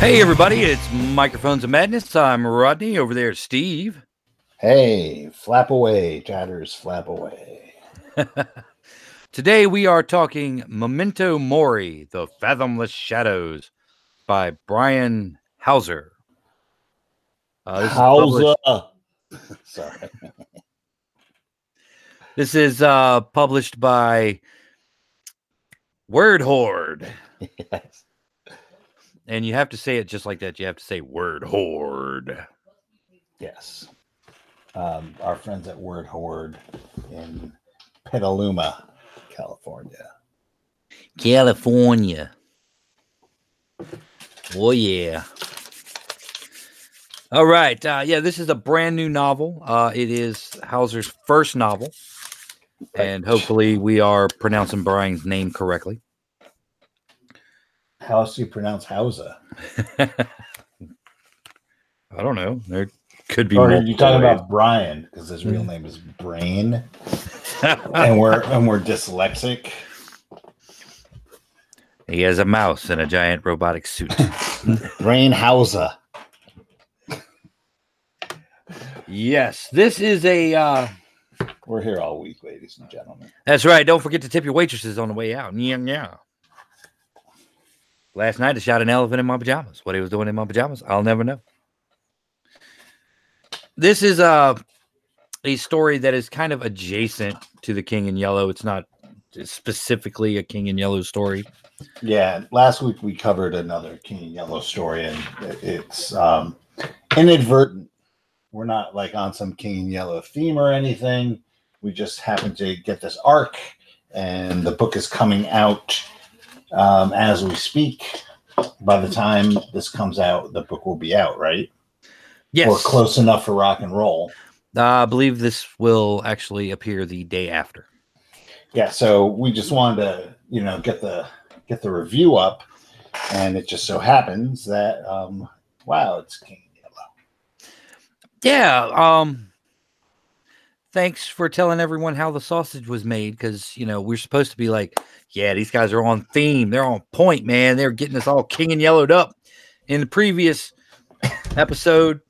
Hey, everybody, it's Microphones of Madness. I'm Rodney. Over there, Steve. Hey, flap away, chatters, flap away. Today, we are talking Memento Mori, The Fathomless Shadows by Brian Hauser. Uh, Hauser. Sorry. this is uh, published by Word Horde. Yes. And you have to say it just like that. You have to say Word Horde. Yes. Um, our friends at Word Horde in Petaluma, California. California. Oh, yeah. All right. Uh, yeah, this is a brand new novel. Uh, it is Hauser's first novel. And hopefully, we are pronouncing Brian's name correctly. How else do you pronounce Hauser? I don't know. There could be. Or you talking ways. about Brian because his real name is Brain, and we're and we're dyslexic. He has a mouse in a giant robotic suit. Brain Hauser. Yes, this is a. Uh, we're here all week, ladies and gentlemen. That's right. Don't forget to tip your waitresses on the way out. Yeah, yeah. Last night, I shot an elephant in my pajamas. What he was doing in my pajamas, I'll never know. This is a a story that is kind of adjacent to the King in Yellow. It's not specifically a King in Yellow story. Yeah, last week we covered another King in Yellow story, and it's um, inadvertent. We're not like on some King in Yellow theme or anything. We just happened to get this arc, and the book is coming out um, as we speak. By the time this comes out, the book will be out, right? Yes. Or close enough for rock and roll. Uh, I believe this will actually appear the day after. Yeah, so we just wanted to, you know, get the get the review up, and it just so happens that, um, wow, it's King Yellow. Yeah. Um, thanks for telling everyone how the sausage was made because you know we're supposed to be like yeah these guys are on theme. They're on point man. They're getting us all king and yellowed up. In the previous episode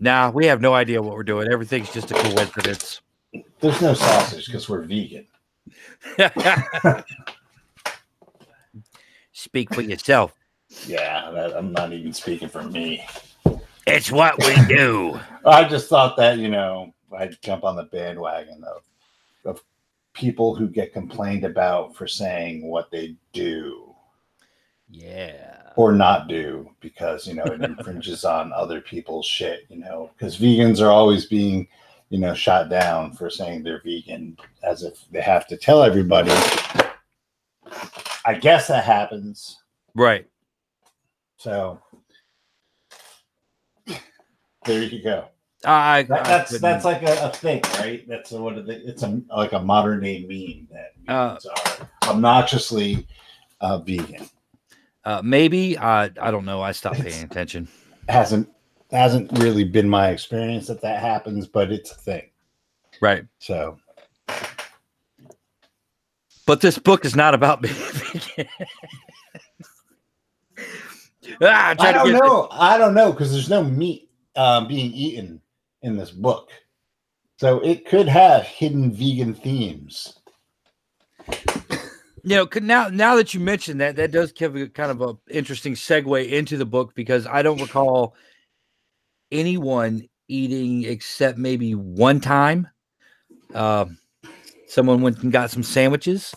nah we have no idea what we're doing. Everything's just a coincidence. There's no sausage because we're vegan. Speak for yourself. Yeah that, i'm not even speaking for me. It's what we do. I just thought that you know I'd jump on the bandwagon of of people who get complained about for saying what they do. Yeah. Or not do because, you know, it infringes on other people's shit, you know, because vegans are always being, you know, shot down for saying they're vegan as if they have to tell everybody. I guess that happens. Right. So there you go. I, that, that's that's like a, a, thing, right? That's a, what it's a like a modern day meme that uh, are obnoxiously uh, vegan. Uh, maybe I I don't know. I stopped paying attention. Hasn't hasn't really been my experience that that happens, but it's a thing, right? So, but this book is not about being vegan. ah, I don't know. I don't know because there's no meat um, being eaten in this book. So it could have hidden vegan themes. You know, now now that you mentioned that, that does give a kind of a interesting segue into the book because I don't recall anyone eating except maybe one time. Uh, someone went and got some sandwiches.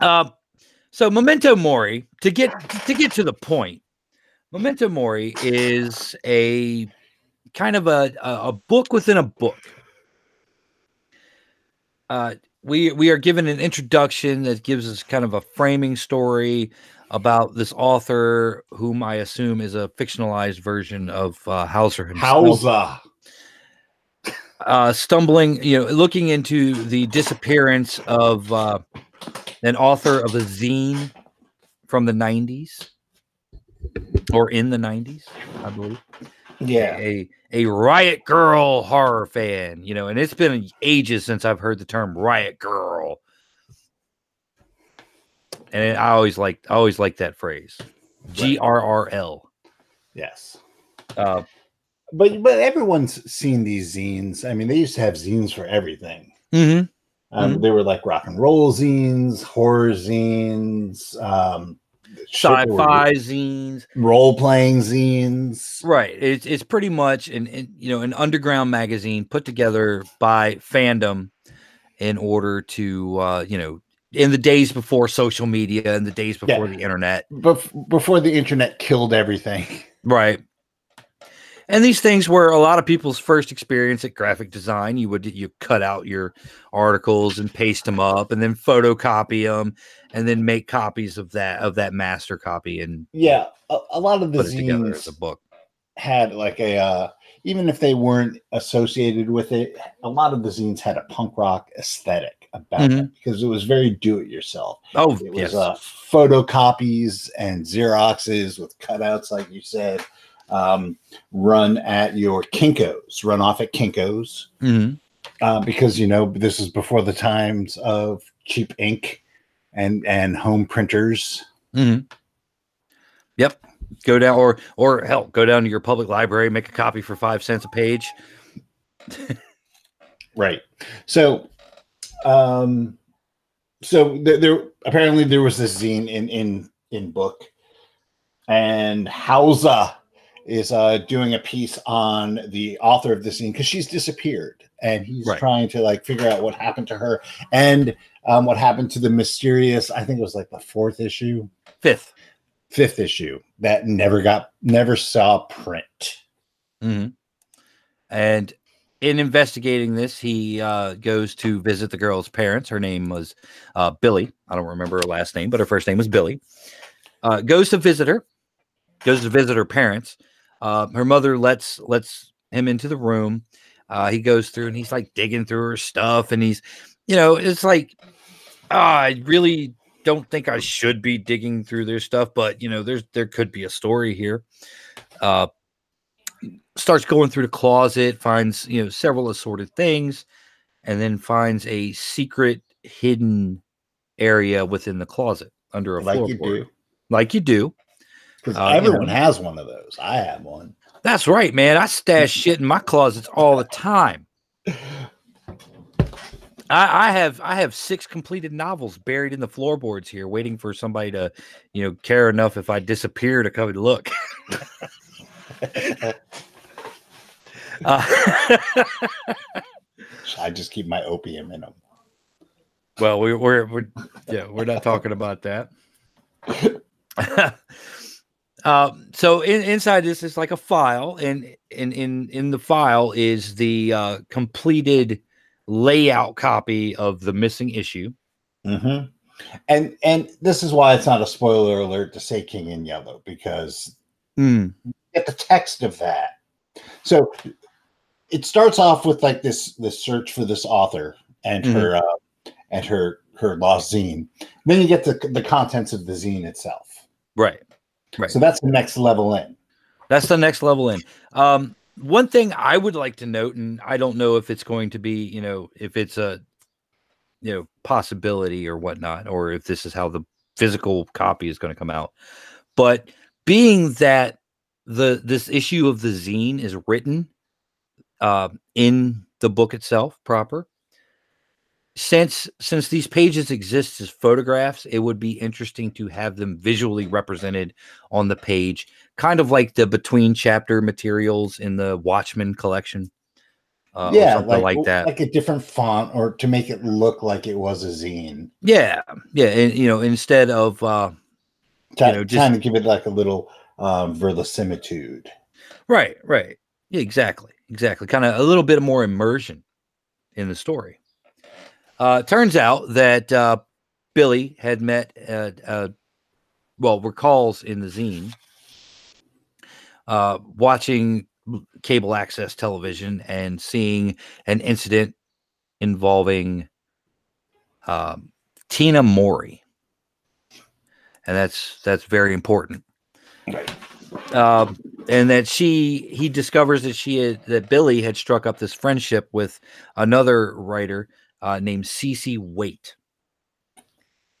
Uh, so Memento Mori to get to get to the point. Memento Mori is a kind of a, a book within a book. Uh, we we are given an introduction that gives us kind of a framing story about this author, whom I assume is a fictionalized version of uh, Hauser himself. Hauser. Uh, stumbling, you know, looking into the disappearance of uh, an author of a zine from the 90s or in the 90s, I believe. Yeah. A, a Riot Girl horror fan, you know, and it's been ages since I've heard the term Riot Girl. And I always like I always like that phrase. G R R L. Yes. Uh, But but everyone's seen these zines. I mean, they used to have zines for everything. mhm. Um, Mhm. They were like rock and roll zines, horror zines, um, Sci-fi zines. role playing zines. Right. It's it's pretty much an, an you know an underground magazine put together by fandom in order to uh, you know in the days before social media and the days before the internet. Bef- before the internet killed everything. Right. And these things were a lot of people's first experience at graphic design. You would you cut out your articles and paste them up, and then photocopy them, and then make copies of that of that master copy and Yeah, a, a lot of the as zines a book. had like a uh, even if they weren't associated with it, a lot of the zines had a punk rock aesthetic about it because it was very do it yourself. Oh It was yes, uh, photocopies and Xeroxes with cutouts, like you said, um, run at your Kinkos, run off at Kinkos, Mhm. uh, because you know this is before the times of cheap ink and and home printers. Mhm. Yep. Go down or or hell, go down to your public library, make a copy for five cents a page. Right. So, um, so there, there apparently there was this zine in in in book, and Hauser is uh doing a piece on the author of the scene because she's disappeared, and he's Right. trying to like figure out what happened to her and um what happened to the mysterious. I think it was like the fourth issue, Fifth. fifth issue that never got never saw print. Mhm. And in investigating this, he uh, goes to visit the girl's parents. Her name was uh, Billy. I don't remember her last name, but her first name was Billy. Uh, goes to visit her. Goes to visit her parents. Uh, her mother lets lets him into the room. Uh, he goes through and he's like digging through her stuff, and he's, you know, it's like, ah, I really don't think I should be digging through their stuff, but you know, there's there could be a story here. Uh, starts going through the closet, finds you know several assorted things, and then finds a secret hidden area within the closet under a Like you floorboard. do. Like you do. Because Uh, you everyone know. has one of those. I have one. That's right, man. I stash shit in my closets all the time. I, I have I have six completed novels buried in the floorboards here, waiting for somebody to, you know, care enough if I disappear to come and look. Uh, I just keep my opium in them. Well, we, we're we're yeah, we're not talking about that. um, so in, inside this is like a file, and in in in the file is the uh, completed layout copy of the missing issue. hmm And and this is why it's not a spoiler alert to say King in Yellow because Mm, get the text of that. So it starts off with like this this search for this author and Mhm. her uh, and her her lost zine. Then you get the the contents of the zine itself. right, right. So that's the next level in. That's the next level in. Um, one thing I would like to note, and I don't know if it's going to be, you know, if it's a, you know, possibility or whatnot, or if this is how the physical copy is going to come out. But being that the this issue of the zine is written uh, in the book itself proper, since since these pages exist as photographs, it would be interesting to have them visually represented on the page kind of like the between chapter materials in the Watchmen collection. Uh, yeah, something like, that. like a different font, or to make it look like it was a zine. yeah, yeah, and you know, instead of uh, Try, know, just- trying to give it like a little um, verisimilitude. right, right, yeah, exactly, exactly, kind of a little bit more immersion in the story. Uh, turns out that uh, Billy had met, uh, uh, well, recalls in the zine, uh, watching cable access television and seeing an incident involving um, Tina Mori, and that's that's very important. Right. Um, and that she he discovers that she had that Billy had struck up this friendship with another writer uh, named C.C. Waite.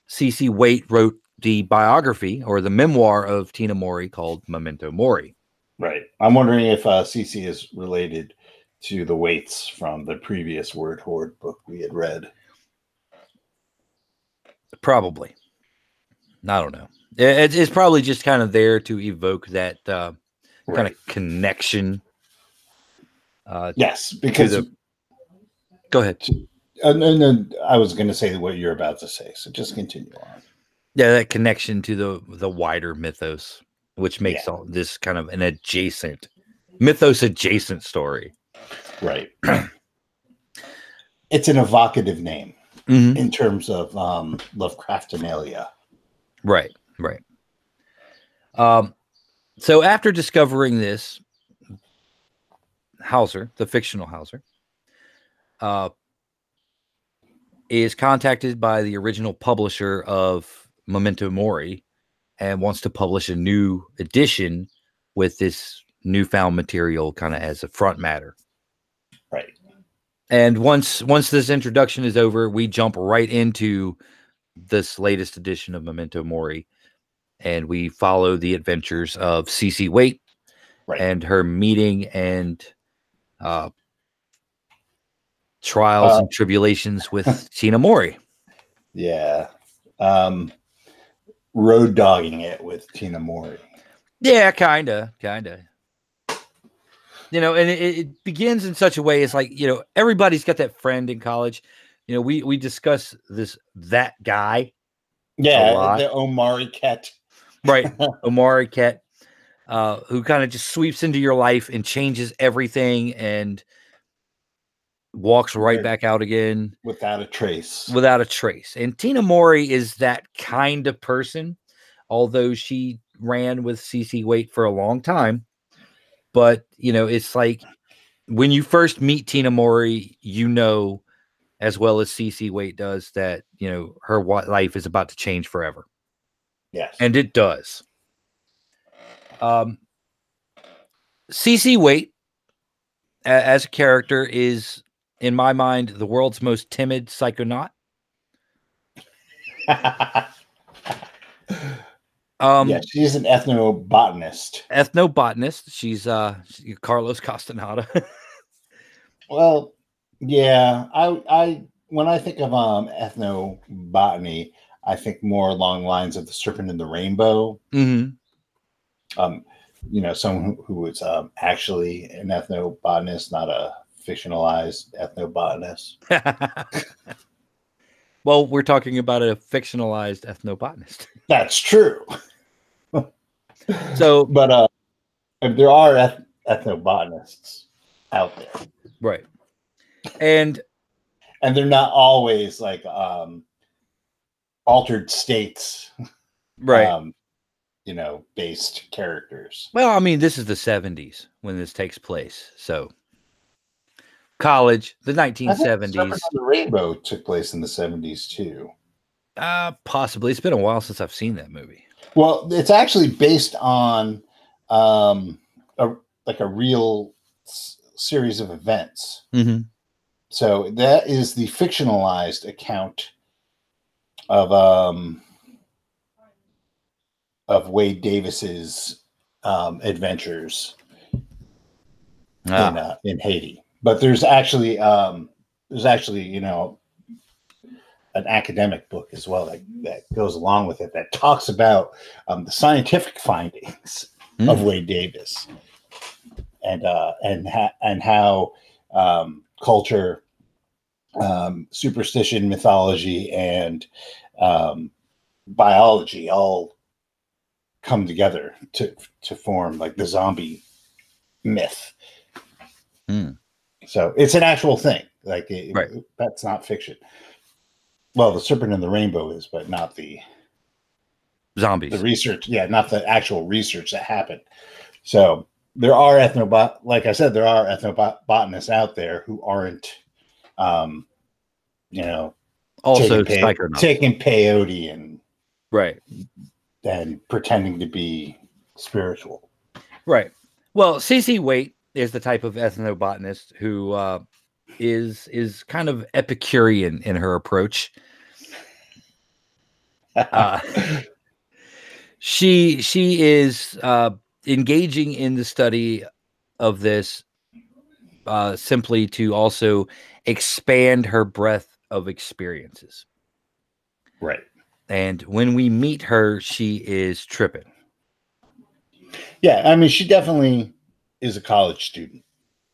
C.C. Waite wrote the biography or the memoir of Tina Mori called Memento Mori. Right. I'm wondering if uh, CC is related to the Waits from the previous Word Horde book we had read. Probably. I don't know. It, it's probably just kind of there to evoke that uh, Right. kind of connection. Uh, Yes, because the- go ahead. And, and then I was going to say what you're about to say, so just continue on. Yeah, that connection to the the wider mythos, which makes Yeah. all this kind of an adjacent mythos adjacent story. Right. it's an evocative name Mhm. in terms of um, Lovecraftonalia. Right, right. Um, so after discovering this, Hauser, the fictional Hauser, uh, is contacted by the original publisher of Memento Mori and wants to publish a new edition with this newfound material kind of as a front matter. Right. And once once this introduction is over, we jump right into this latest edition of Memento Mori, and we follow the adventures of Cece Waite Right. and her meeting and uh, trials Uh, and tribulations with Tina Mori. Yeah. Um, road dogging it with Tina Mori. Yeah, kinda, kinda. You know, and it, it begins in such a way. It's like you know, everybody's got that friend in college. You know, we we discuss this that guy, Yeah, the Omari Ket. right? Omari Ket, uh, who kind of just sweeps into your life and changes everything and walks right back out again without a trace. without a trace. And Tina Mori is that kind of person, although she ran with CC Waite for a long time. But you know, it's like when you first meet Tina Mori, you know as well as CC Waite does that you know her life is about to change forever yes. and it does. Um, CC Waite as a character, is in my mind the world's most timid psychonaut. Um, yeah, she's an ethnobotanist. ethnobotanist. She's uh Carlos Castaneda. Well, yeah, I I when I think of um ethnobotany, I think more along lines of the serpent and the rainbow. hmm Um, you know, someone who, who was um, actually an ethnobotanist, not a fictionalized ethnobotanist. well, we're talking about a fictionalized ethnobotanist. That's true. So But uh, there are eth- ethnobotanists out there, right, and and they're not always like um, altered states, right. um, you know, based characters. Well, I mean, this is the 70s when this takes place. So, college, the I think 1970s, Serpent the Rainbow took place in the seventies too. uh, possibly. It's been a while since I've seen that movie. Well, it's actually based on um, a like a real s- series of events. Mm-hmm. So that is the fictionalized account of um of Wade Davis's um, adventures in uh, in Haiti. But there's actually um, there's actually you know an academic book as well that, that goes along with it that talks about um, the scientific findings of Mm. Wade Davis and uh, and ha- and how um, culture, um, superstition, mythology, and um, biology all come together to to form like the zombie myth. Hmm. So it's an actual thing. Like it, Right. that's not fiction. Well, the serpent and the rainbow is, but not the Zombies. the research yeah not the actual research that happened so there are ethnobot like i said there are ethnobotanists out there who aren't um you know also, taking, psychonauts. taking peyote and right. and pretending to be spiritual Right. Well, CC Waite is the type of ethnobotanist who uh, is is kind of Epicurean in her approach. Uh, she she is uh, engaging in the study of this uh, simply to also expand her breadth of experiences. Right. And when we meet her, she is tripping. Yeah, I mean, she definitely is a college student.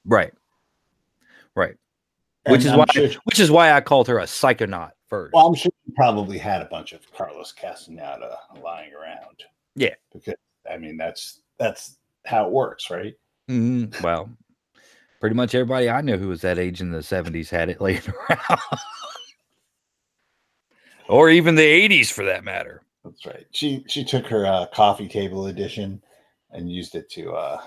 Right. Right. And which is I'm why sure- which is why I called her a psychonaut first. well, I'm sure she probably had a bunch of Carlos Castaneda lying around. Yeah. because I mean, that's that's how it works, right? Mhm. Well, pretty much everybody I know who was that age in the 70s had it laying around. or even the 80s for that matter. That's right. She she took her uh, coffee table edition and used it to uh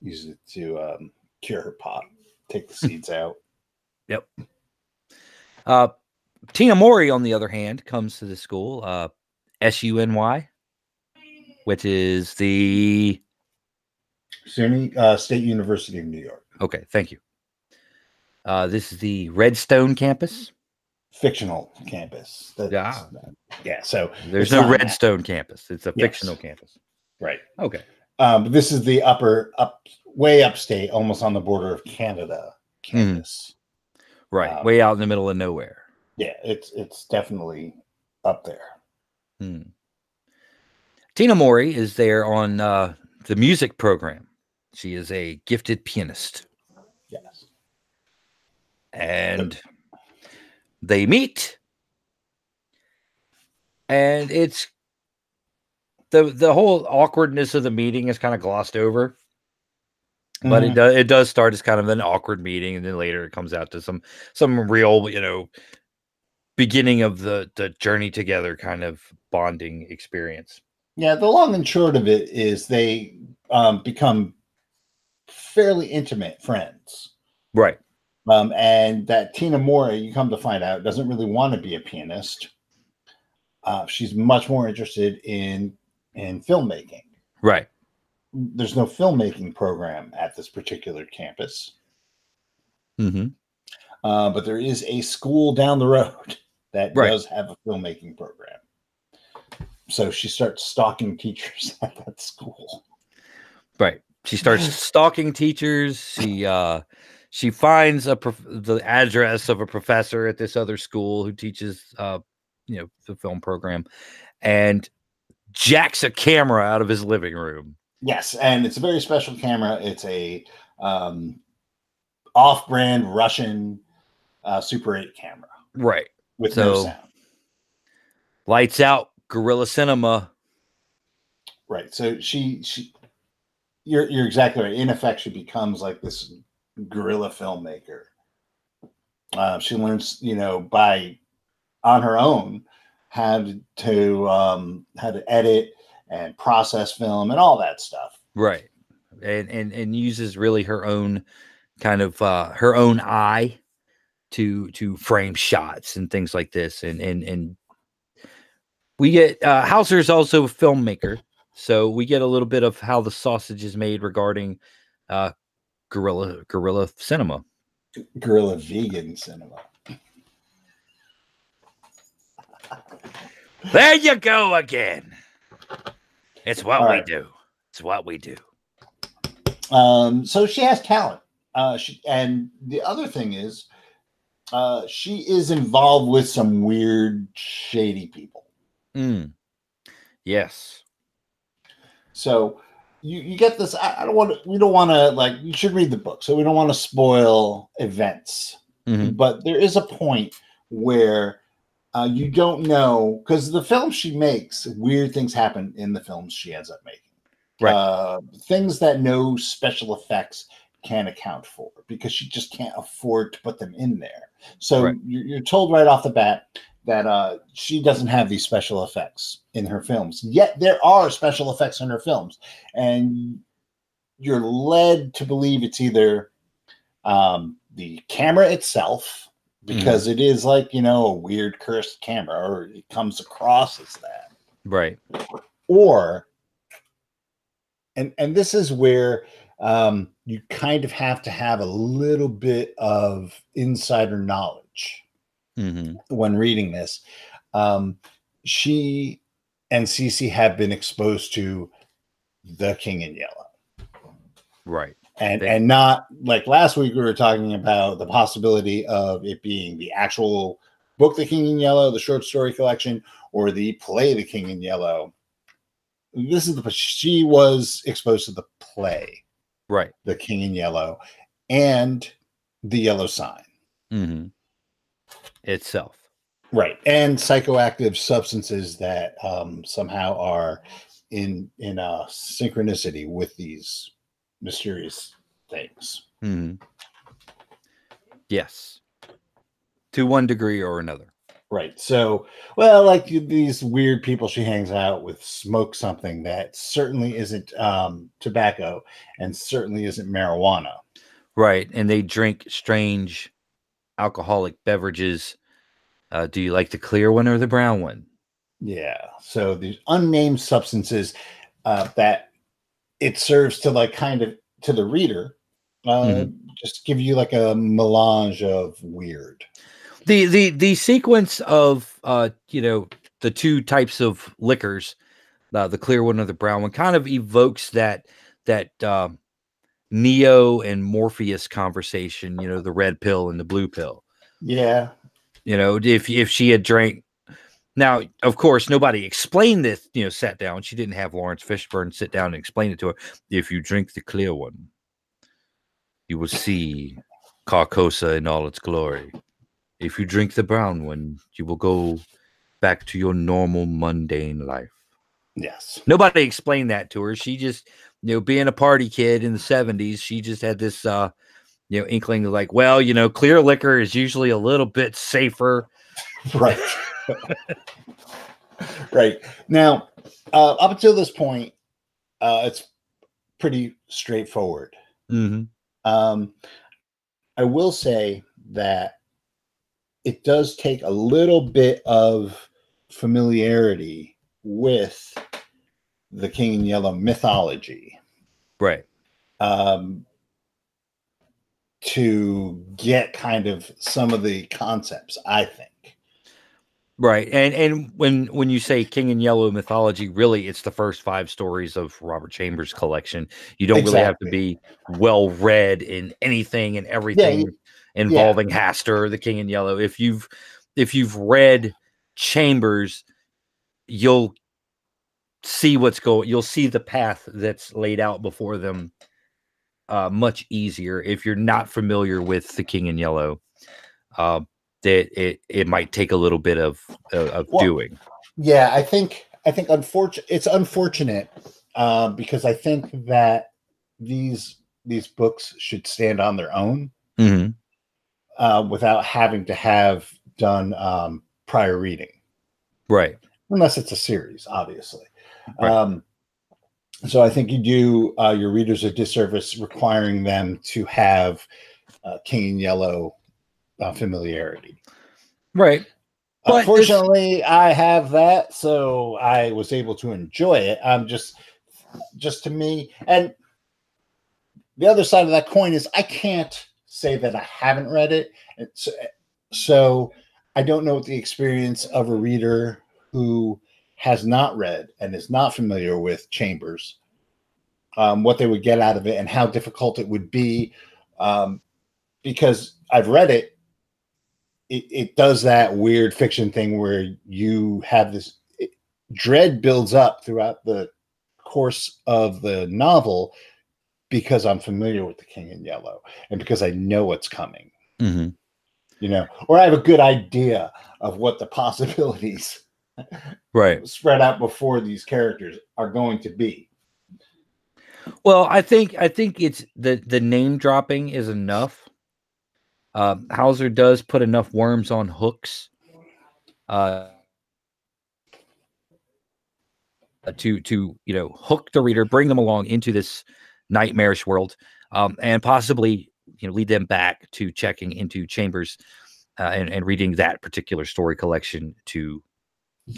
used it to um, cure her pot, take the seeds out. Yep. Uh, Tina Mori, on the other hand, comes to the school, uh, SUNY, which is the SUNY uh, State University of New York, okay. Thank you. Uh, this is the Redstone campus. fictional campus. That's- Yeah. yeah. So There's no Redstone campus. It's a Yes. fictional campus. right. Okay. Um, but this is the upper up way upstate, almost on the border of Canada campus. Right. Um, Way out in the middle of nowhere. Yeah, it's it's definitely up there. Hmm. Tina Mori is there on uh, the music program. She is a gifted pianist. Yes. and they meet and it's the the whole awkwardness of the meeting is kind of glossed over but it Mhm. does it does start as kind of an awkward meeting and then later it comes out to some some real you know beginning of the the journey together kind of bonding experience Yeah, the long and short of it is they um, become fairly intimate friends. right Um, and that Tina Mori, you come to find out, doesn't really want to be a pianist. Uh, she's much more interested in in filmmaking. right There's no filmmaking program at this particular campus, hmm uh, but there is a school down the road that Right. does have a filmmaking program. So she starts stalking teachers at that school. Right. She starts stalking teachers. She uh she finds a prof- the address of a professor at this other school who teaches uh you know the film program and jacks a camera out of his living room. Yes, and it's a very special camera. It's a um, off-brand Russian uh, Super 8 camera Right. with no sound. Lights out, Guerrilla Cinema. Right. So she she you're you're exactly right. In effect, she becomes like this guerrilla filmmaker. Uh, she learns, you know, by on her own how to, um, how to edit and process film and all that stuff. Right. And and and uses really her own kind of uh her own eye to to frame shots and things like this and and and we get uh Hauser is also a filmmaker so we get a little bit of how the sausage is made regarding uh guerrilla guerrilla cinema Guerrilla vegan cinema. There you go again it's what All we right. do it's what we do Um, so she has talent. Uh, she, and the other thing is, uh, she is involved with some weird, shady people. Mm. yes So you, you get this. I, I don't want to. We don't want to like. You should read the book, so we don't want to spoil events. Mhm. But there is a point where uh, you don't know because the films she makes, weird things happen in the films she ends up making. Right. Uh, things that no special effects can account for because she just can't afford to put them in there. So Right. you're, you're told right off the bat that uh, she doesn't have these special effects in her films. Yet there are special effects in her films, and you're led to believe it's either um, the camera itself, because it is like you know a weird cursed camera, or it comes across as that, right or and and this is where um, you kind of have to have a little bit of insider knowledge hmm when reading this. Um, she and Cece have been exposed to the King in Yellow. Right. And and not like last week we were talking about the possibility of it being the actual book The King in Yellow, the short story collection, or the play The King in Yellow. This is the she was exposed to the play Right. The King in Yellow and the Yellow Sign. hmm Itself. right and psychoactive substances that um, somehow are in in a synchronicity with these mysterious things hmm Yes. To one degree or another. right so well like these weird people she hangs out with smoke something that certainly isn't um, tobacco and certainly isn't marijuana Right. And they drink strange alcoholic beverages. Uh, do you like the clear one or the brown one? yeah so these unnamed substances uh, that it serves to like kind of to the reader uh, Mhm. just give you like a melange of weird The the the sequence of uh you know the two types of liquors, uh, the clear one or the brown one, kind of evokes that that uh, Neo and Morpheus conversation. You know, the red pill and the blue pill. yeah You know, if if she had drank. Now, of course, nobody explained this. You know, sat down. She didn't have Laurence Fishburne sit down and explain it to her. If you drink the clear one, you will see Carcosa in all its glory. If you drink the brown one, you will go back to your normal mundane life. yes Nobody explained that to her. She just, you know, being a party kid in the 70s, she just had this uh, you know, inkling of like, well, you know, clear liquor is usually a little bit safer. right right. Now uh, up until this point uh, it's pretty straightforward. Hmm um, i will say that it does take a little bit of familiarity with the king in yellow mythology. Right. um, to get kind of some of the concepts i think Right. And and when when you say King in Yellow mythology, really it's the first five stories of Robert Chambers' collection. You don't really have to be well read in anything and everything involving Hastur, the King in Yellow. If you've if you've read Chambers, you'll see what's going you'll see the path that's laid out before them uh much easier if you're not familiar with the King in Yellow. Uh, that it it might take a little bit of of, of Well, doing. Yeah, I think I think unfortunate. It's unfortunate uh, because I think that these these books should stand on their own hmm uh, without having to have done um, prior reading, Right. unless it's a series, obviously. Right. Um, so I think you do uh, your readers a disservice requiring them to have uh, King in Yellow uh, familiarity. Right. But Unfortunately, I have that, so I was able to enjoy it. I'm just, just to me, and the other side of that coin is I can't say that I haven't read it, so, so I don't know what the experience of a reader who has not read and is not familiar with Chambers, um, what they would get out of it, and how difficult it would be, um, because I've read it it, it does that weird fiction thing where you have this it, dread builds up throughout the course of the novel because I'm familiar with the King in Yellow and because I know what's coming, hmm you know, or I have a good idea of what the possibilities Right. spread out before these characters are going to be. Well, I think I think it's the the name dropping is enough. Uh, Hauser does put enough worms on hooks. Uh, to to you know hook the reader, bring them along into this nightmarish world, um, and possibly you know lead them back to checking into chambers uh, and and reading that particular story collection to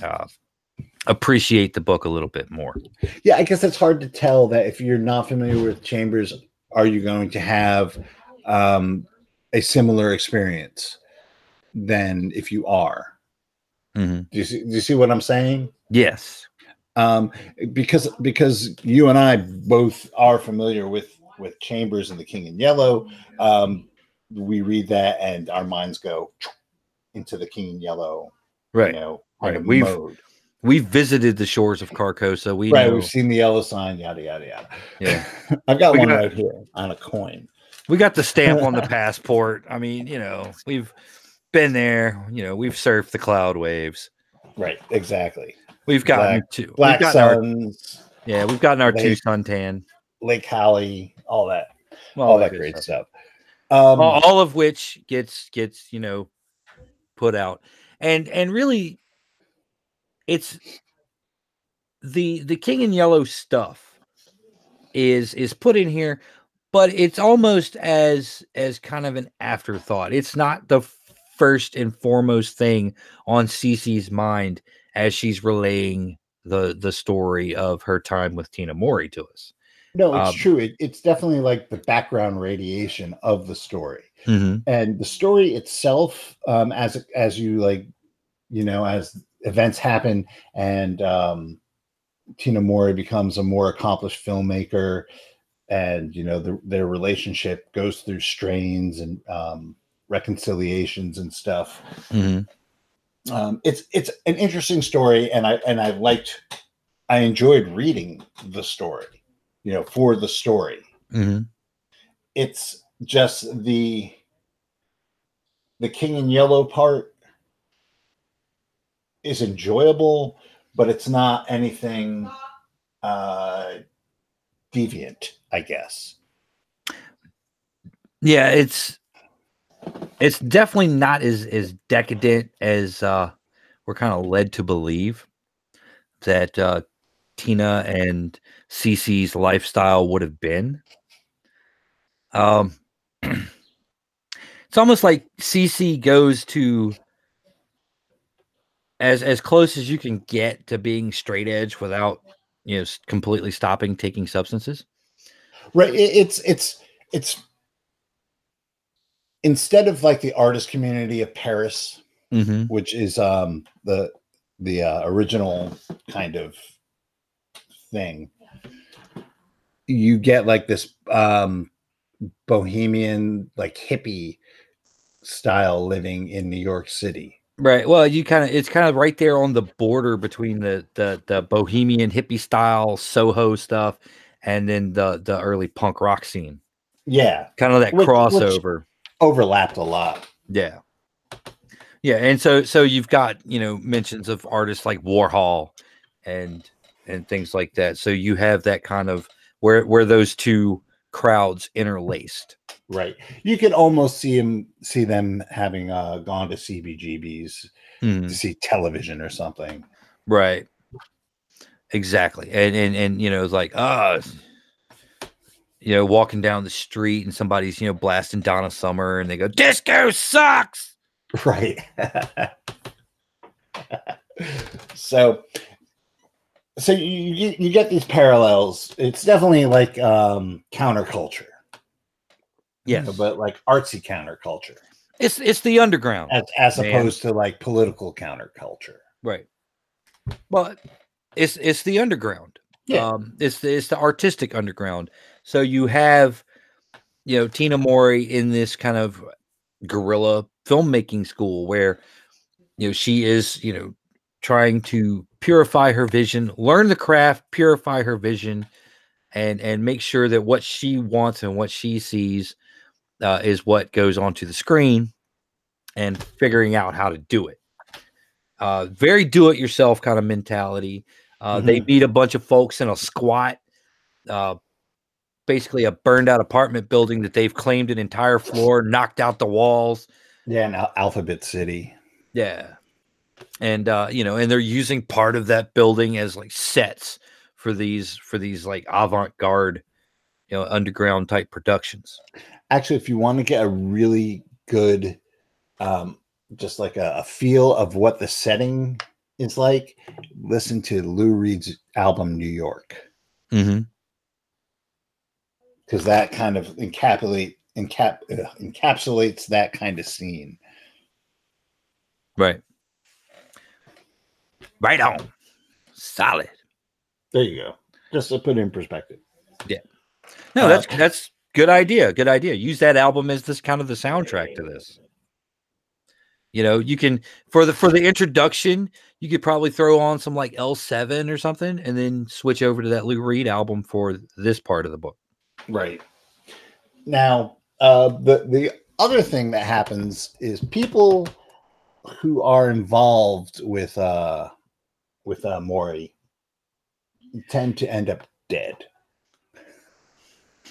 uh, appreciate the book a little bit more. Yeah, I guess it's hard to tell that if you're not familiar with Chambers, are you going to have um, a similar experience than if you are? Mhm. Do you see, do you see what I'm saying? Yes. um, because because you and I both are familiar with with Chambers and the King in Yellow. Um, we read that and our minds go into the King in Yellow, Right. You know, Right. We've- mode. We've visited the shores of Carcosa. We right. know, We've seen the yellow sign, yada yada yada. Yeah. I've got We one got- right here on a coin. We got the stamp on the passport. I mean, you know, we've been there. You know, we've surfed the cloud waves. Right. Exactly. We've gotten to Black gotten our, Suns, yeah, we've gotten our two Lake- suntan. Lake Hali, all that, Well, all that good great stuff. stuff. Um, all, all of which gets gets you know put out and and really it's the the king in yellow stuff is is put in here but it's almost as as kind of an afterthought it's not the first and foremost thing on Cece's mind as she's relaying the the story of her time with Tina Mori to us. no, it's um, true. It, it's definitely like the background radiation of the story. Mm-hmm. and the story itself um as as you like you know as events happen and um tina mori becomes a more accomplished filmmaker and you know the, their relationship goes through strains and um reconciliations and stuff Mm-hmm. um it's it's an interesting story and i and i liked i enjoyed reading the story you know for the story Mm-hmm. it's just the the king in yellow part is enjoyable but it's not anything uh deviant i guess Yeah, it's it's definitely not as as decadent as uh we're kind of led to believe that uh Tina and Cece's lifestyle would have been. Um it's almost like Cece goes to as as close as you can get to being straight edge without you know completely stopping taking substances. right it's it's it's instead of like the artist community of paris Mm-hmm. which is um the the uh, original kind of thing you get like this um bohemian like hippie style living in new york city Right. Well, you kind of it's kind of right there on the border between the the the bohemian hippie style Soho stuff and then the the early punk rock scene. yeah Kind of that Which- which- crossover. overlapped a lot Yeah. Yeah, and so so you've got, you know, mentions of artists like Warhol and and things like that. So you have that kind of where where those two crowds interlaced. right you can almost see him see them having uh gone to cbgb's Mhm. to see television or something Right. Exactly. And and and you know, it's like, ah, you know, walking down the street and somebody's, you know, blasting Donna Summer and they go, Disco sucks. right so so you, you get these parallels it's definitely like um counterculture you know, but like artsy counterculture it's it's the underground. as, as opposed to like political counterculture Right. But it's it's the underground. Yeah. Um it's the it's the artistic underground. So you have you know Tina Mori in this kind of guerrilla filmmaking school where you know she is, you know, trying to purify her vision, learn the craft, purify her vision and and make sure that what she wants and what she sees uh, is what goes onto the screen and figuring out how to do it uh, very do-it-yourself kind of mentality. Uh, They meet a bunch of folks in a squat, uh, basically a burned-out apartment building that they've claimed an entire floor, knocked out the walls. yeah and Al- alphabet city Yeah, and uh, you know, and they're using part of that building as like sets for these for these like avant-garde, you know, underground type productions. actually if you want to get a really good um just like a, a feel of what the setting is like listen to lou reed's album new york Mm-hmm. because that kind of encapsulate encap uh, encapsulates that kind of scene Right. Right on. Solid. There you go. Just to put it in perspective. Yeah. No, Uh, that's that's good idea. Good idea. Use that album as this kind of the soundtrack to this. You know, you can for the for the introduction, you could probably throw on some like L7 or something and then switch over to that Lou Reed album for this part of the book. Right. Now, uh, the the other thing that happens is people who are involved with uh with uh Mori tend to end up dead.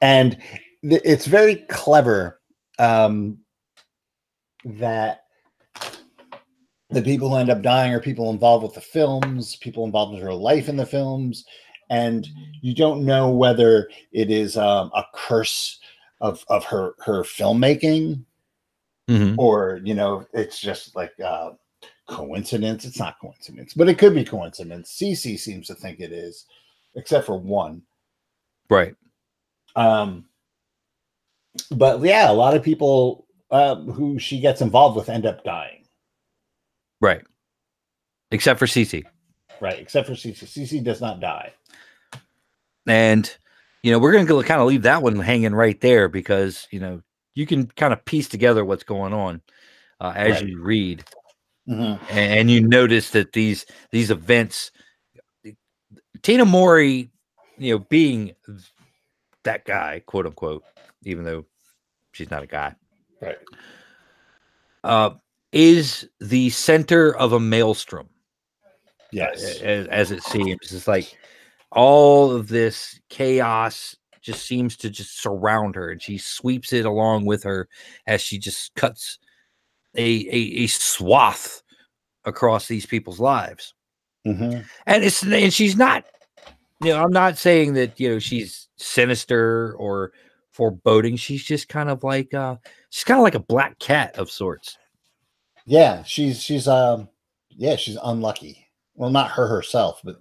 and th- it's very clever um, that the people who end up dying are people involved with the films, people involved in her life in the films, and you don't know whether it is um, a curse of of her her filmmaking Mhm. or you know it's just like uh, coincidence. It's not coincidence, but it could be coincidence. CC seems to think it is, except for one. Right. Um, but yeah, a lot of people uh, who she gets involved with end up dying, Right. Except for CC. right? Except for CC. CC does not die. And you know, we're going to kind of leave that one hanging right there because, you know, you can kind of piece together what's going on uh, as Right. you read. Mhm. and, and you notice that these these events tina mori you know being that guy quote unquote even though she's not a guy Right. uh is the center of a maelstrom Yes. as, as it seems it's like all of this chaos just seems to just surround her and she sweeps it along with her as she just cuts a a, a swath across these people's lives Mhm. and it's and she's not you know i'm not saying that you know she's sinister or foreboding she's just kind of like uh she's kind of like a black cat of sorts Yeah, she's she's um yeah she's unlucky. Well, not her herself, but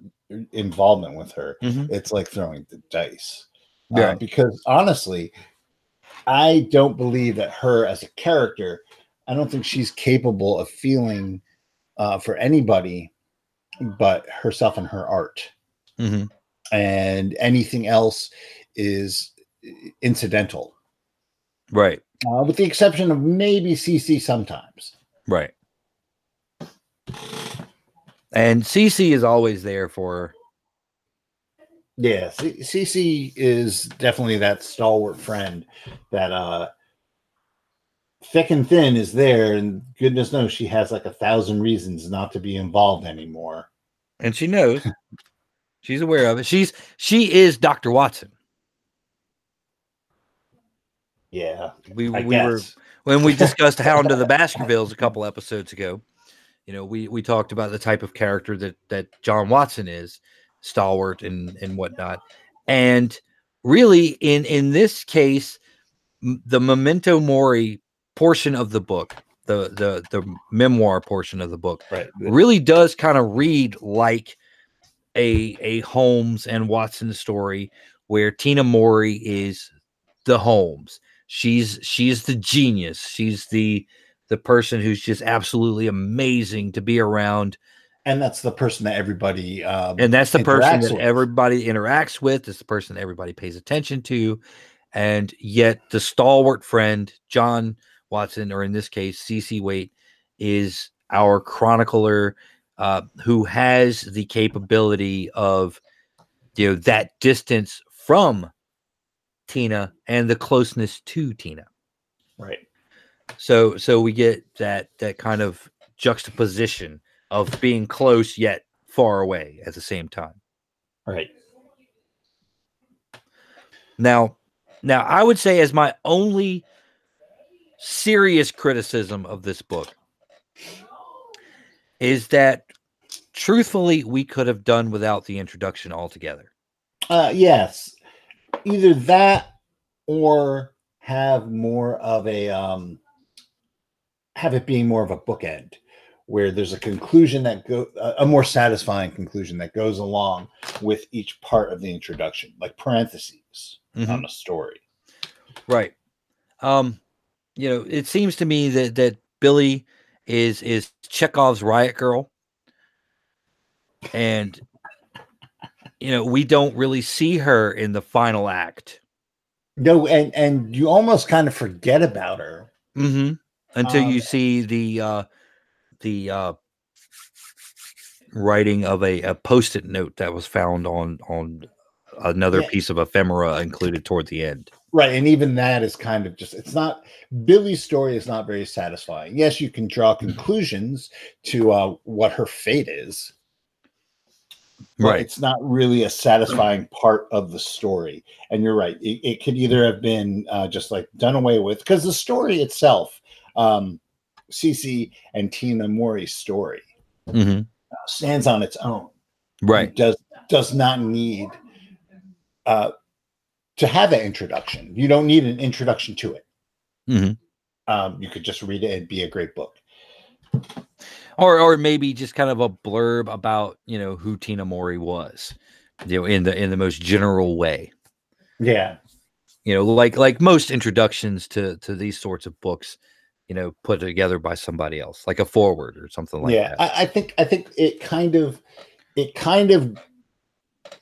involvement with her. Mhm. It's like throwing the dice. Uh, Yeah. because honestly, I don't believe that her as a character. I don't think she's capable of feeling uh, for anybody but herself and her art. Mhm. and anything else is incidental, right uh, with the exception of maybe CC sometimes. right and cc is always there for Yeah, CC is definitely that stalwart friend that uh thick and thin is there, and goodness knows she has like a thousand reasons not to be involved anymore. and she knows. She's aware of it. She's she is dr watson. Yeah, we, I we were when we discussed Hound of the Baskervilles a couple episodes ago, you know, we we talked about the type of character that that John Watson is, stalwart and and whatnot, and really in in this case, the Memento Mori portion of the book, the the the memoir portion of the book, right. really does kind of read like a a Holmes and Watson story where Tina Mori is the Holmes. She's she's the genius. She's the the person who's just absolutely amazing to be around. And that's the person that everybody um, And that's the person that with. everybody interacts with. It's the person that everybody pays attention to. And yet the stalwart friend, John Watson, or in this case, CC Waite, is our chronicler uh, who has the capability of you know that distance from Tina and the closeness to Tina. right. So so we get that that kind of juxtaposition of being close yet far away at the same time. Right. Now, now I would say as my only serious criticism of this book is that truthfully we could have done without the introduction altogether. Uh, yes, either that or have more of a um, have it being more of a bookend where there's a conclusion that go a more satisfying conclusion that goes along with each part of the introduction, like parentheses Mhm. on a story. Right. Um, you know, it seems to me that that Billy is is Chekhov's riot girl. and you know we don't really see her in the final act No, and and you almost kind of forget about her. mm-hmm. until Um, you see the uh the uh writing of a, a post-it note that was found on on another Yeah. piece of ephemera included toward the end Right, and even that is kind of just it's not Billy's story is not very satisfying. Yes, you can draw conclusions to uh, what her fate is, right it's not really a satisfying part of the story. And you're right; it, it could either have been uh, just like done away with because the story itself, um, CC and Tina Mori's story, mm-hmm. uh, stands on its own. right It does does not need uh, to have an introduction. You don't need an introduction to it. Mhm. Um, you could just read it and be a great book. or or maybe just kind of a blurb about you know who tina mori was you know in the in the most general way Yeah, you know like like most introductions to to these sorts of books you know put together by somebody else like a forward or something like yeah. that I, I think I think it kind of it kind of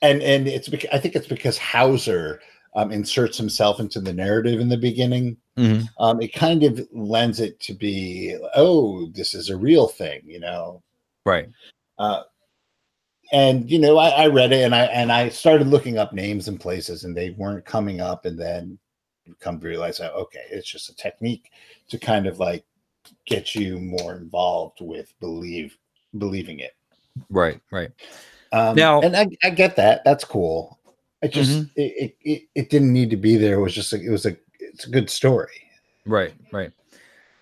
and and it's because I think it's because Hauser um, inserts himself into the narrative in the beginning. Mhm. Um, it kind of lends it to be oh this is a real thing, you know. right uh, and you know I, I read it and i and i started looking up names and places and they weren't coming up and then come to realize that okay it's just a technique to kind of like get you more involved with believe believing it right right um Now- and i, I get that. That's cool. It just Mhm. it, it, it didn't need to be there. It was just a, it was a it's a good story. Right right.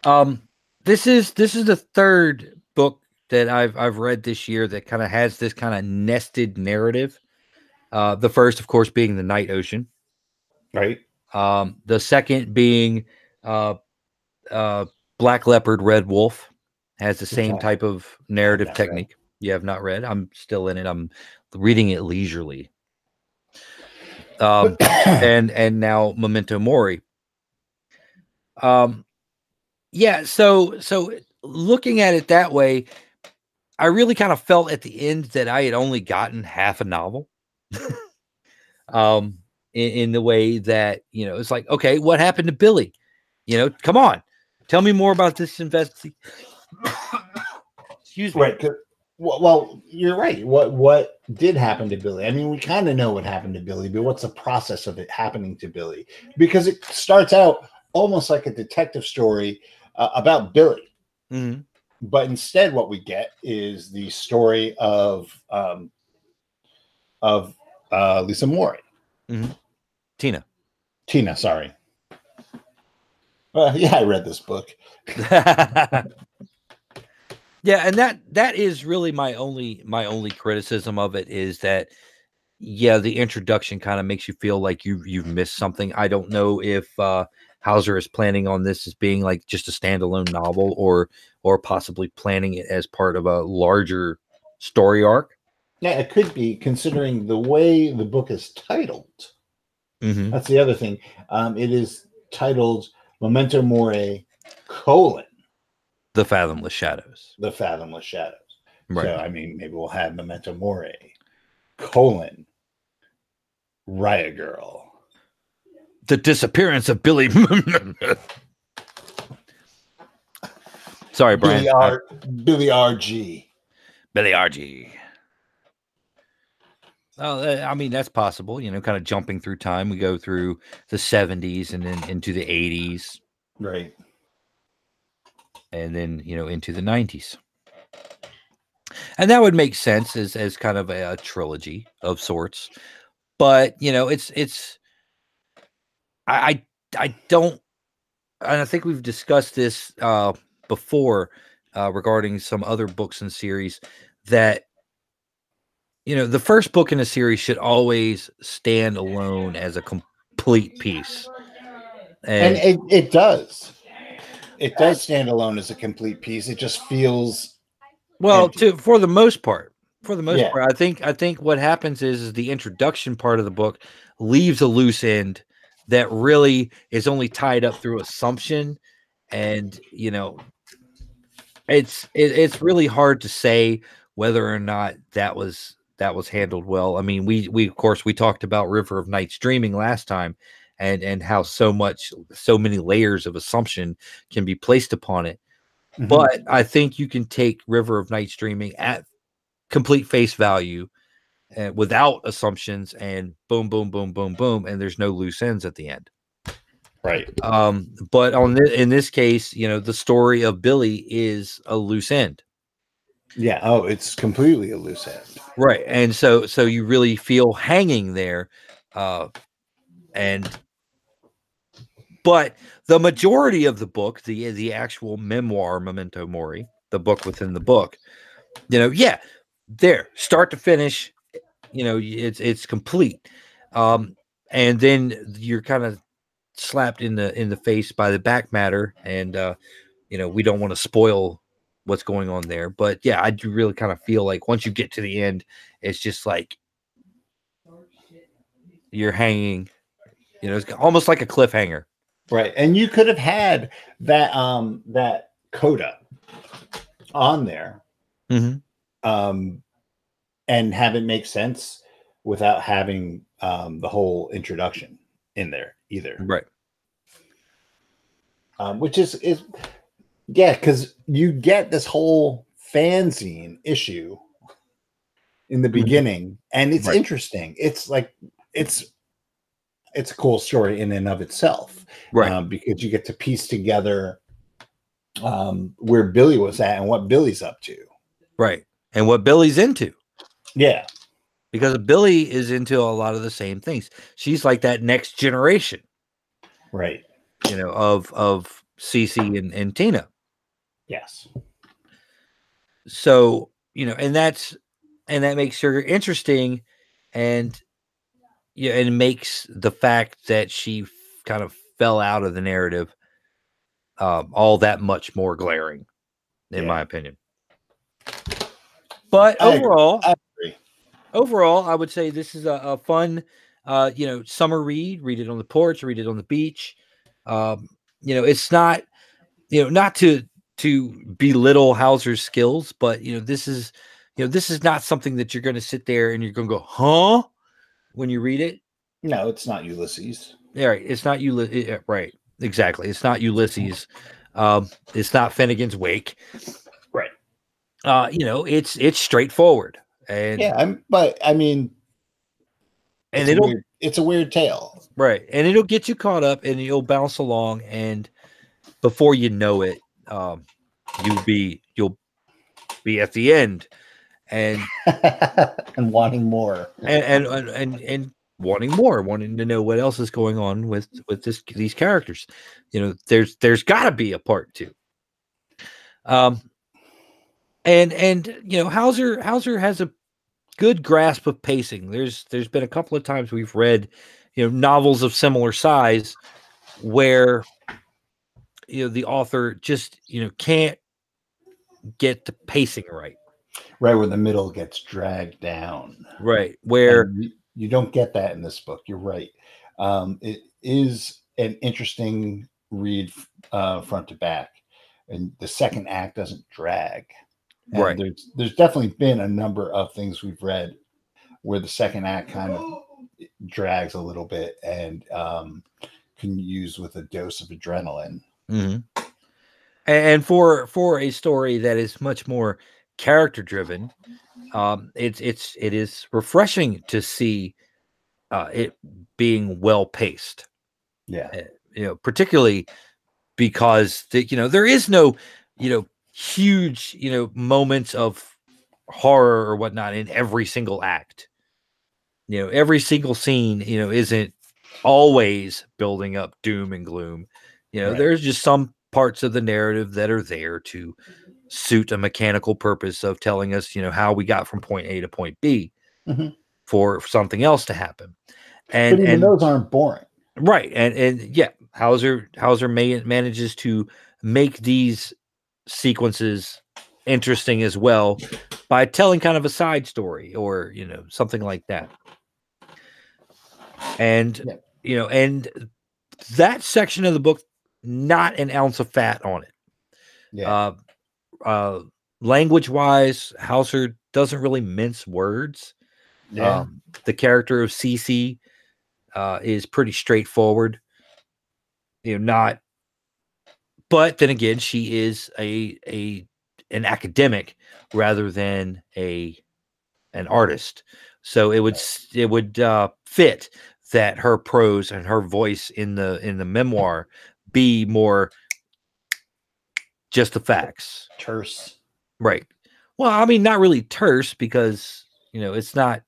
Um this is this is the third book that i've i've read this year that kind of has this kind of nested narrative. Uh the first of course being the night ocean. Right. Um, the second being uh, uh, Black Leopard, Red Wolf has the same type of narrative technique. You have not read. I'm still in it. I'm reading it leisurely. Um, and and now Memento Mori. Um, yeah. So so looking at it that way, I really kind of felt at the end that I had only gotten half a novel. um, in, in the way that you know it's like, okay, what happened to Billy? You know, come on, tell me more about this investigation. Excuse me. right well, well you're right. What what did happen to billy? I mean we kind of know what happened to billy but what's the process of it happening to billy? Because it starts out almost like a detective story uh, about billy. Mhm. but instead what we get is the story of um of uh lisa mori Tina. tina sorry. Uh, yeah i read this book yeah, and that that is really my only my only criticism of it is that yeah, the introduction kind of makes you feel like you you've missed something. I don't know if uh Hauser is planning on this as being like just a standalone novel or or possibly planning it as part of a larger story arc. yeah it could be considering the way the book is titled Mm-hmm. That's the other thing. Um, it is titled Memento Mori: colon The Fathomless Shadows. The Fathomless Shadows. Right. So I mean, maybe we'll have Memento Mori: colon Riot Girl. the disappearance of Billy. Sorry, Brian. Billy R. Billy R.G. Billy RG. Uh, I mean that's possible. You know, kind of jumping through time. We go through the '70s and then into the '80s, Right. And then you know into the '90s. And that would make sense as as kind of a, a trilogy of sorts. But you know, it's it's. I I, I don't. And I think we've discussed this uh, before uh, regarding some other books and series that you know the first book in a series should always stand alone as a complete piece And and, it, it does. It does stand alone as a complete piece. It just feels well empty. to for the most part for the most Yeah. part i think i think what happens is, is the introduction part of the book leaves a loose end that really is only tied up through assumption and you know it's it, it's really hard to say whether or not that was that was handled well. I mean, we we of course we talked about River of Nights Dreaming last time, and and how so much so many layers of assumption can be placed upon it. Mhm. But I think you can take River of Nights Dreaming at complete face value, uh, without assumptions, and boom, boom, boom, boom, boom, and there's no loose ends at the end. right. Um, but on thi- in this case, you know, the story of Billy is a loose end. Yeah. Oh, it's completely a loose end. right and so so you really feel hanging there uh and but the majority of the book the the actual memoir memento mori the book within the book you know yeah there start to finish you know it's it's complete. Um and then you're kind of slapped in the in the face by the back matter and uh you know we don't want to spoil what's going on there. But yeah i do really kind of feel like once you get to the end it's just like you're hanging you know it's almost like a cliffhanger Right. And you could have had that um that coda on there mm-hmm. um and have it make sense without having um the whole introduction in there either. right Um, which is is yeah, because you get this whole fanzine issue in the Mhm. beginning, and it's Right. interesting. It's like it's it's a cool story in and of itself. right. um, because you get to piece together um, where Billy was at and what Billy's up to. right. And what billy's into. Yeah, because billy is into a lot of the same things. She's like that next generation. Right. you know of of cc and, and tina. Yes, so you know and that's and that makes her interesting and yeah and makes the fact that she f- kind of fell out of the narrative um, all that much more glaring in Yeah. my opinion but I agree. overall I agree. overall i would say this is a, a fun uh you know summer read read it on the porch read it on the beach um you know it's not you know not to to belittle hauser's skills but you know this is you know this is not something that you're going to sit there and you're going to go huh when you read it No, it's not Ulysses. yeah right it's not you right exactly it's not ulysses um it's not finnegan's wake Right. uh you know it's it's straightforward and Yeah, I'm, but I mean, and it'll weird, it's a weird tale. Right. And it'll get you caught up and you'll bounce along and before you know it, um, you'll be you'll be at the end and and wanting more. and and and and, wanting more, wanting to know what else is going on with with this these characters. You know, there's there's gotta be a part two. Um and and you know, Hauser Hauser has a good grasp of pacing. There's there's been a couple of times we've read, you know, novels of similar size where you know the author just you know can't get the pacing right. Right where the middle gets dragged down. Right. Where you, you don't get that in this book. You're right. Um, it is an interesting read uh, front to back, and the second act doesn't drag. And Right. There's there's definitely been a number of things we've read where the second act kind of drags a little bit and um, can use with a dose of adrenaline. Mhm. And for for a story that is much more character driven, um, it's it's it is refreshing to see uh, it being well paced. Yeah. You know, particularly because the, you know there is no you know huge you know moments of horror or whatnot in every single act. You know, every single scene you know isn't always building up doom and gloom. You know, Right. there's just some parts of the narrative that are there to suit a mechanical purpose of telling us, you know, how we got from point A to point B Mhm. for something else to happen. And and those aren't boring. right, and and yeah, Hauser Hauser may, manages to make these sequences interesting as well by telling kind of a side story or you know something like that. And Yeah. you know, and that section of the book, not an ounce of fat on it. Yeah. Uh, uh, language wise, Hauser doesn't really mince words. Yeah. Um, the character of CC uh, is pretty straightforward. You know, not. But then again, she is a a an academic rather than a an artist. So it would it would uh, fit that her prose and her voice in the in the memoir be more just the facts. Terse. Right. Well, I mean, not really terse because you know it's not.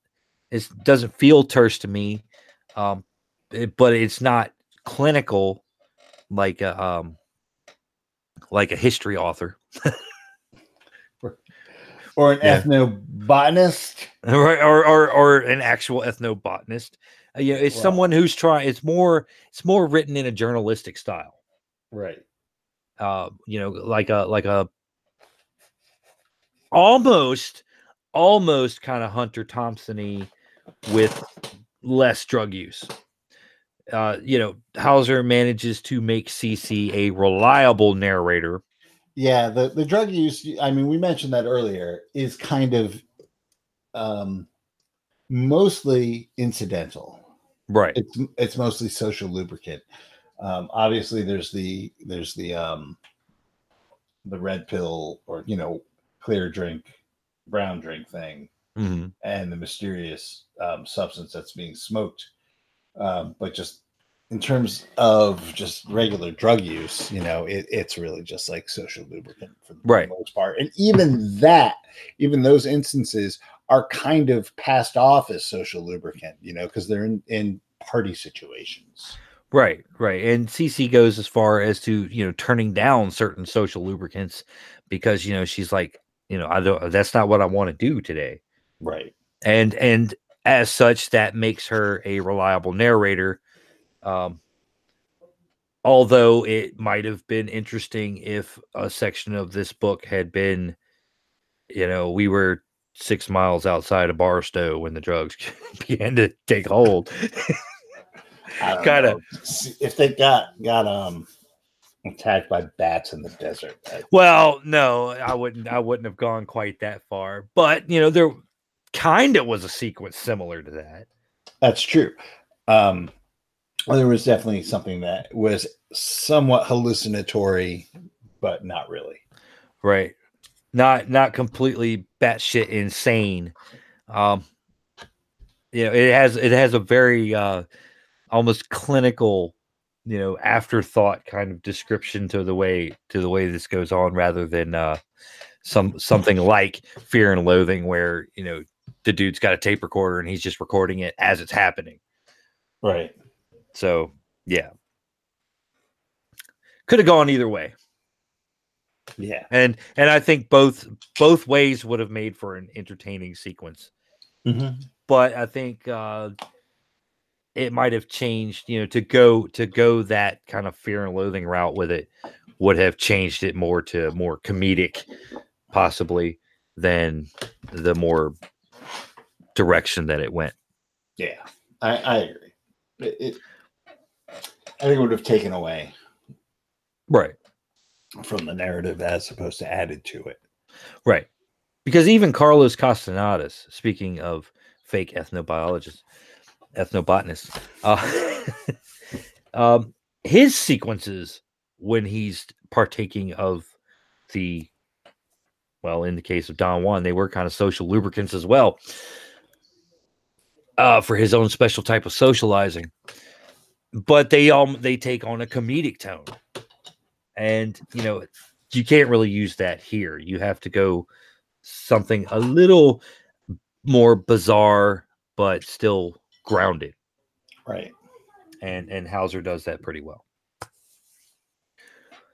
It doesn't feel terse to me, um, it- but it's not clinical like a um, like a history author, Or an Yeah. ethnobotanist. or or or, or an actual ethnobotanist. Uh, you know, it's someone who's trying. It's more. It's more written in a journalistic style. Right. Uh you know like a like a almost almost kind of hunter thompson-y with less drug use uh you know hauser manages to make cc a reliable narrator Yeah, the the drug use. I mean, we mentioned that earlier. Is kind of um, mostly incidental. right It's it's mostly social lubricant. Um, obviously, there's the there's the um, the red pill or you know clear drink, brown drink thing, Mhm. and the mysterious um, substance that's being smoked. Um, but just in terms of just regular drug use, you know, it, it's really just like social lubricant for the Right. most part. And even that, even those instances are kind of passed off as social lubricant, you know, because they're in, in party situations. Right right and cc goes as far as to you know turning down certain social lubricants because you know she's like you know i don't that's not what i want to do today Right. and and as such that makes her a reliable narrator um although it might have been interesting if a section of this book had been you know we were six miles outside of barstow when the drugs began to take hold I don't Kinda. If they got got um attacked by bats in the desert, well no i wouldn't i wouldn't have gone quite that far but you know there kind of was a sequence similar to that That's true. Um, well, there was definitely something that was somewhat hallucinatory, but not really. right not not completely batshit insane um you know it has it has a very uh almost clinical you know afterthought kind of description to the way to the way this goes on rather than uh some something like fear and loathing where you know the dude's got a tape recorder and he's just recording it as it's happening Right. so yeah could have gone either way Yeah. and and I think both both ways would have made for an entertaining sequence. But I think uh, it might have changed. You know, to go to go that kind of fear and loathing route with it would have changed it more to more comedic, possibly than the more direction that it went. Yeah. I, I agree. It, it, I think it would have taken away Right. from the narrative as opposed to added to it. Right. Because even Carlos Castanedas, speaking of fake ethnobiologists, ethnobotanists, uh, um, his sequences when he's partaking of the, well, in the case of Don Juan, they were kind of social lubricants as well uh, for his own special type of socializing. But they all they take on a comedic tone, and you know you can't really use that here. You have to go something a little more bizarre, but still grounded. Right. And and Hauser does that pretty well.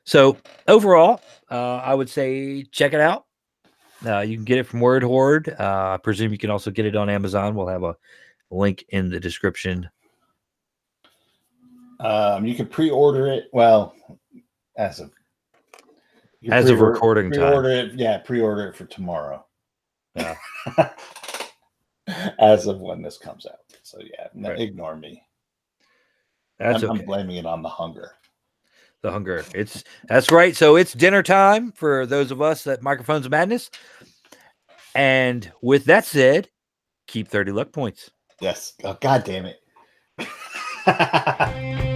So overall, uh, I would say check it out. Uh, you can get it from Word Horde. Uh, I presume you can also get it on Amazon. We'll have a link in the description. Um, you can pre-order it. Well, as of As of pre-order- recording time. pre-order it. Yeah, pre-order it for tomorrow. Yeah. as of when this comes out. So yeah, Right. ignore me. That's I'm, okay. I'm blaming it on the hunger. the hunger. It's that's right. So it's dinner time for those of us at Microphones of Madness. And with that said, keep 30 luck points. Yes. Oh, God damn it.